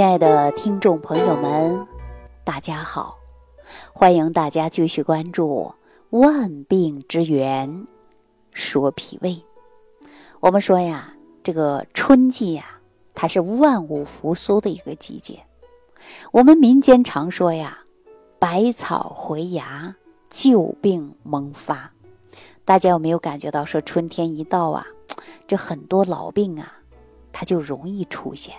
亲爱的听众朋友们，大家好！欢迎大家继续关注《万病之源说脾胃》。我们说呀，这个春季呀，它是万物复苏的一个季节。我们民间常说呀，“百草回芽，旧病萌发”。大家有没有感觉到，说春天一到啊，这很多老病啊，它就容易出现。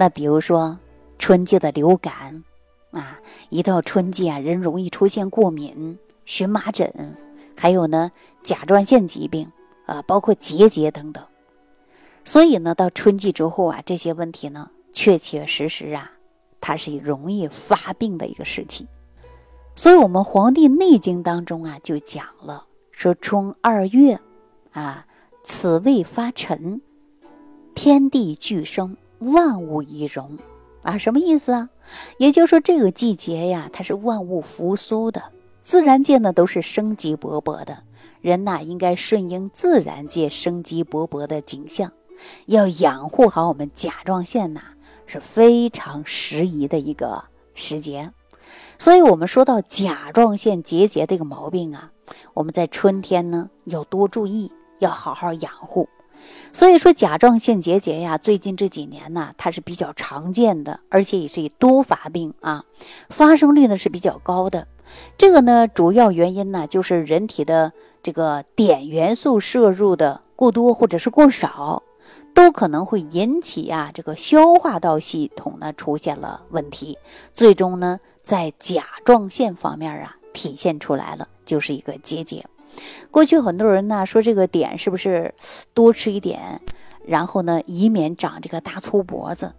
那比如说春季的流感啊，一到春季啊，人容易出现过敏、荨麻疹，还有呢甲状腺疾病啊，包括结节等等。所以呢，到春季之后啊，这些问题呢，确确实实啊，它是容易发病的一个时期。所以，我们《黄帝内经》当中啊，就讲了说，春二月啊，此谓发陈，天地俱生。万物以荣，啊，什么意思啊？也就是说，这个季节呀，它是万物复苏的，自然界呢都是生机勃勃的。人呐，应该顺应自然界生机勃勃的景象，要养护好我们甲状腺呐，是非常适宜的一个时节。所以，我们说到甲状腺结节这个毛病啊，我们在春天呢要多注意，要好好养护。所以说甲状腺结节呀，最近这几年呢，它是比较常见的，而且也是以多发病啊，发生率呢是比较高的。这个呢，主要原因呢就是人体的这个碘元素摄入的过多或者是过少，都可能会引起啊这个消化道系统呢出现了问题，最终呢在甲状腺方面啊体现出来了，就是一个结节。过去很多人呢说这个碘是不是多吃一点，然后呢以免长这个大粗脖子。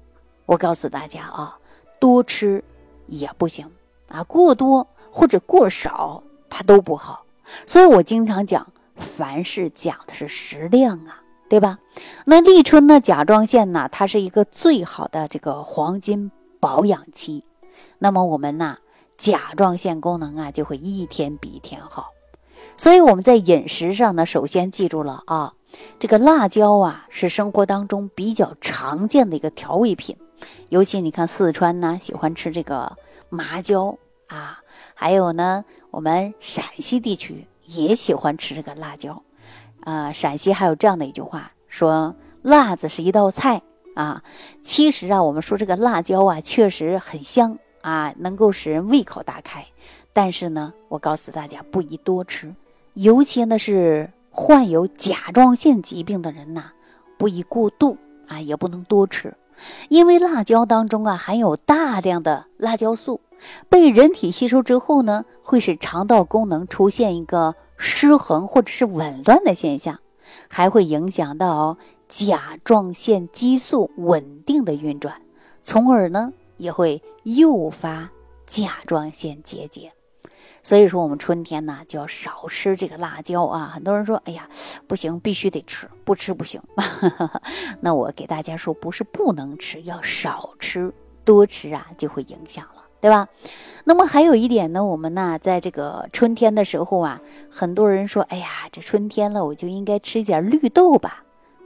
我告诉大家啊，多吃也不行啊，过多或者过少它都不好。所以我经常讲，凡事讲的是食量啊，对吧？那立春呢，甲状腺呢，它是一个最好的这个黄金保养期，那么我们呢，甲状腺功能啊就会一天比一天好。所以我们在饮食上呢，首先记住了啊，这个辣椒啊是生活当中比较常见的一个调味品，尤其你看四川呢喜欢吃这个麻椒啊，还有呢我们陕西地区也喜欢吃这个辣椒，啊，陕西还有这样的一句话说，辣子是一道菜啊。其实啊，我们说这个辣椒啊确实很香啊，能够使人胃口大开。但是呢，我告诉大家不宜多吃，尤其呢是患有甲状腺疾病的人呐，不宜过度啊，也不能多吃，因为辣椒当中啊含有大量的辣椒素，被人体吸收之后呢，会使肠道功能出现一个失衡或者是紊乱的现象，还会影响到甲状腺激素稳定的运转，从而呢也会诱发甲状腺结节。所以说，我们春天呢就要少吃这个辣椒啊。很多人说：“哎呀，不行，必须得吃，不吃不行。”那我给大家说，不是不能吃，要少吃，多吃啊就会影响了，对吧？那么还有一点呢，我们呢在这个春天的时候啊，很多人说：“哎呀，这春天了，我就应该吃一点绿豆吧。”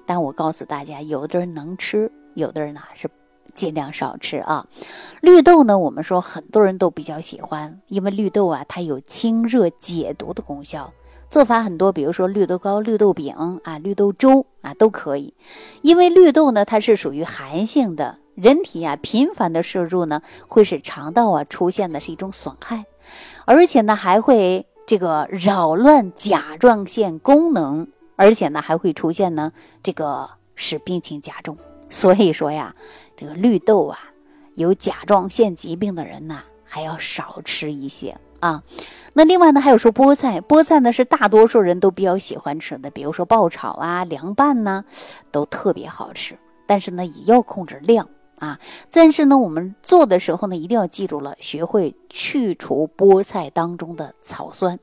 但我告诉大家，有的人能吃，有的人呢是。尽量少吃啊，绿豆呢，我们说很多人都比较喜欢，因为绿豆啊，它有清热解毒的功效。做法很多，比如说绿豆糕、绿豆饼啊、绿豆粥啊都可以。因为绿豆呢，它是属于寒性的，人体啊频繁的摄入呢，会使肠道啊出现的是一种损害，而且呢还会这个扰乱甲状腺功能，而且呢还会出现呢这个使病情加重。所以说呀。这个绿豆啊，有甲状腺疾病的人呢，还要少吃一些啊。那另外呢，还有说菠菜，菠菜呢是大多数人都比较喜欢吃的，比如说爆炒啊、凉拌呢，都特别好吃。但是呢，也要控制量啊。但是呢，我们做的时候呢，一定要记住了，学会去除菠菜当中的草酸，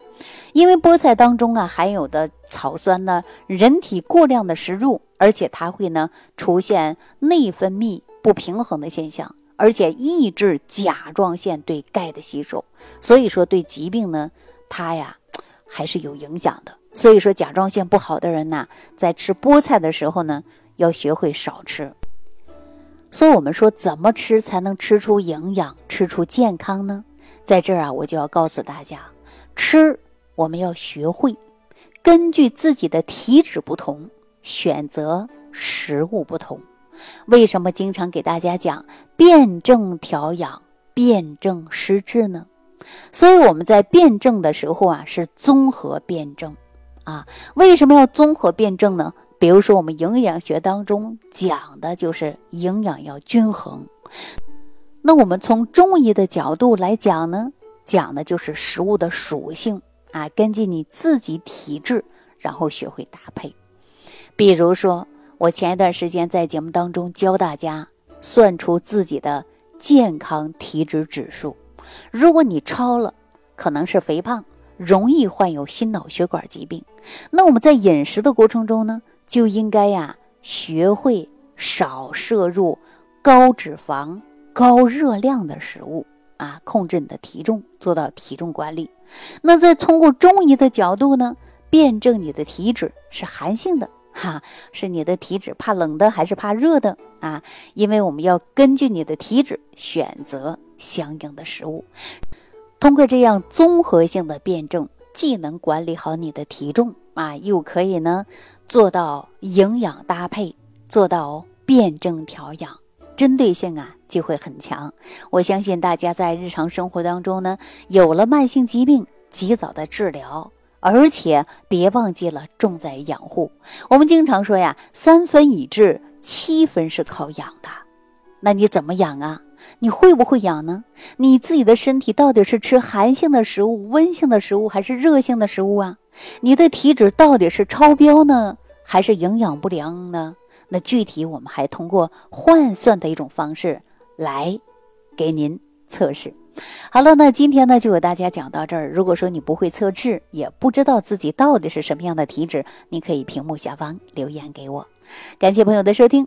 因为菠菜当中啊含有的草酸呢，人体过量的食入，而且它会呢出现内分泌。不平衡的现象，而且抑制甲状腺对钙的吸收，所以说对疾病呢，它呀还是有影响的。所以说甲状腺不好的人呢，在吃菠菜的时候呢，要学会少吃。所以，我们说怎么吃才能吃出营养、吃出健康呢？在这儿啊，我就要告诉大家，吃我们要学会根据自己的体质不同选择食物不同。为什么经常给大家讲辩证调养、辩证施治呢？所以我们在辩证的时候啊，是综合辩证啊。为什么要综合辩证呢？比如说，我们营养学当中讲的就是营养要均衡。那我们从中医的角度来讲呢，讲的就是食物的属性啊，根据你自己体质，然后学会搭配。比如说，我前一段时间在节目当中教大家算出自己的健康体脂指数，如果你超了，可能是肥胖，容易患有心脑血管疾病。那我们在饮食的过程中呢？就应该呀，学会少摄入高脂肪、高热量的食物啊，控制你的体重，做到体重管理。那再通过中医的角度呢，辩证你的体质是寒性的哈，是你的体质怕冷的还是怕热的啊？因为我们要根据你的体质选择相应的食物，通过这样综合性的辩证，既能管理好你的体重啊，又可以呢。做到营养搭配，做到辩证调养，针对性啊就会很强。我相信大家在日常生活当中呢，有了慢性疾病，及早的治疗，而且别忘记了重在养护。我们经常说呀，三分以治，七分是靠养的。那你怎么养啊？你会不会养呢？你自己的身体到底是吃寒性的食物、温性的食物，还是热性的食物啊？你的体脂到底是超标呢？还是营养不良呢？那具体我们还通过换算的一种方式来给您测试。好了，那今天呢就给大家讲到这儿。如果说你不会测试，也不知道自己到底是什么样的体质，你可以屏幕下方留言给我。感谢朋友的收听，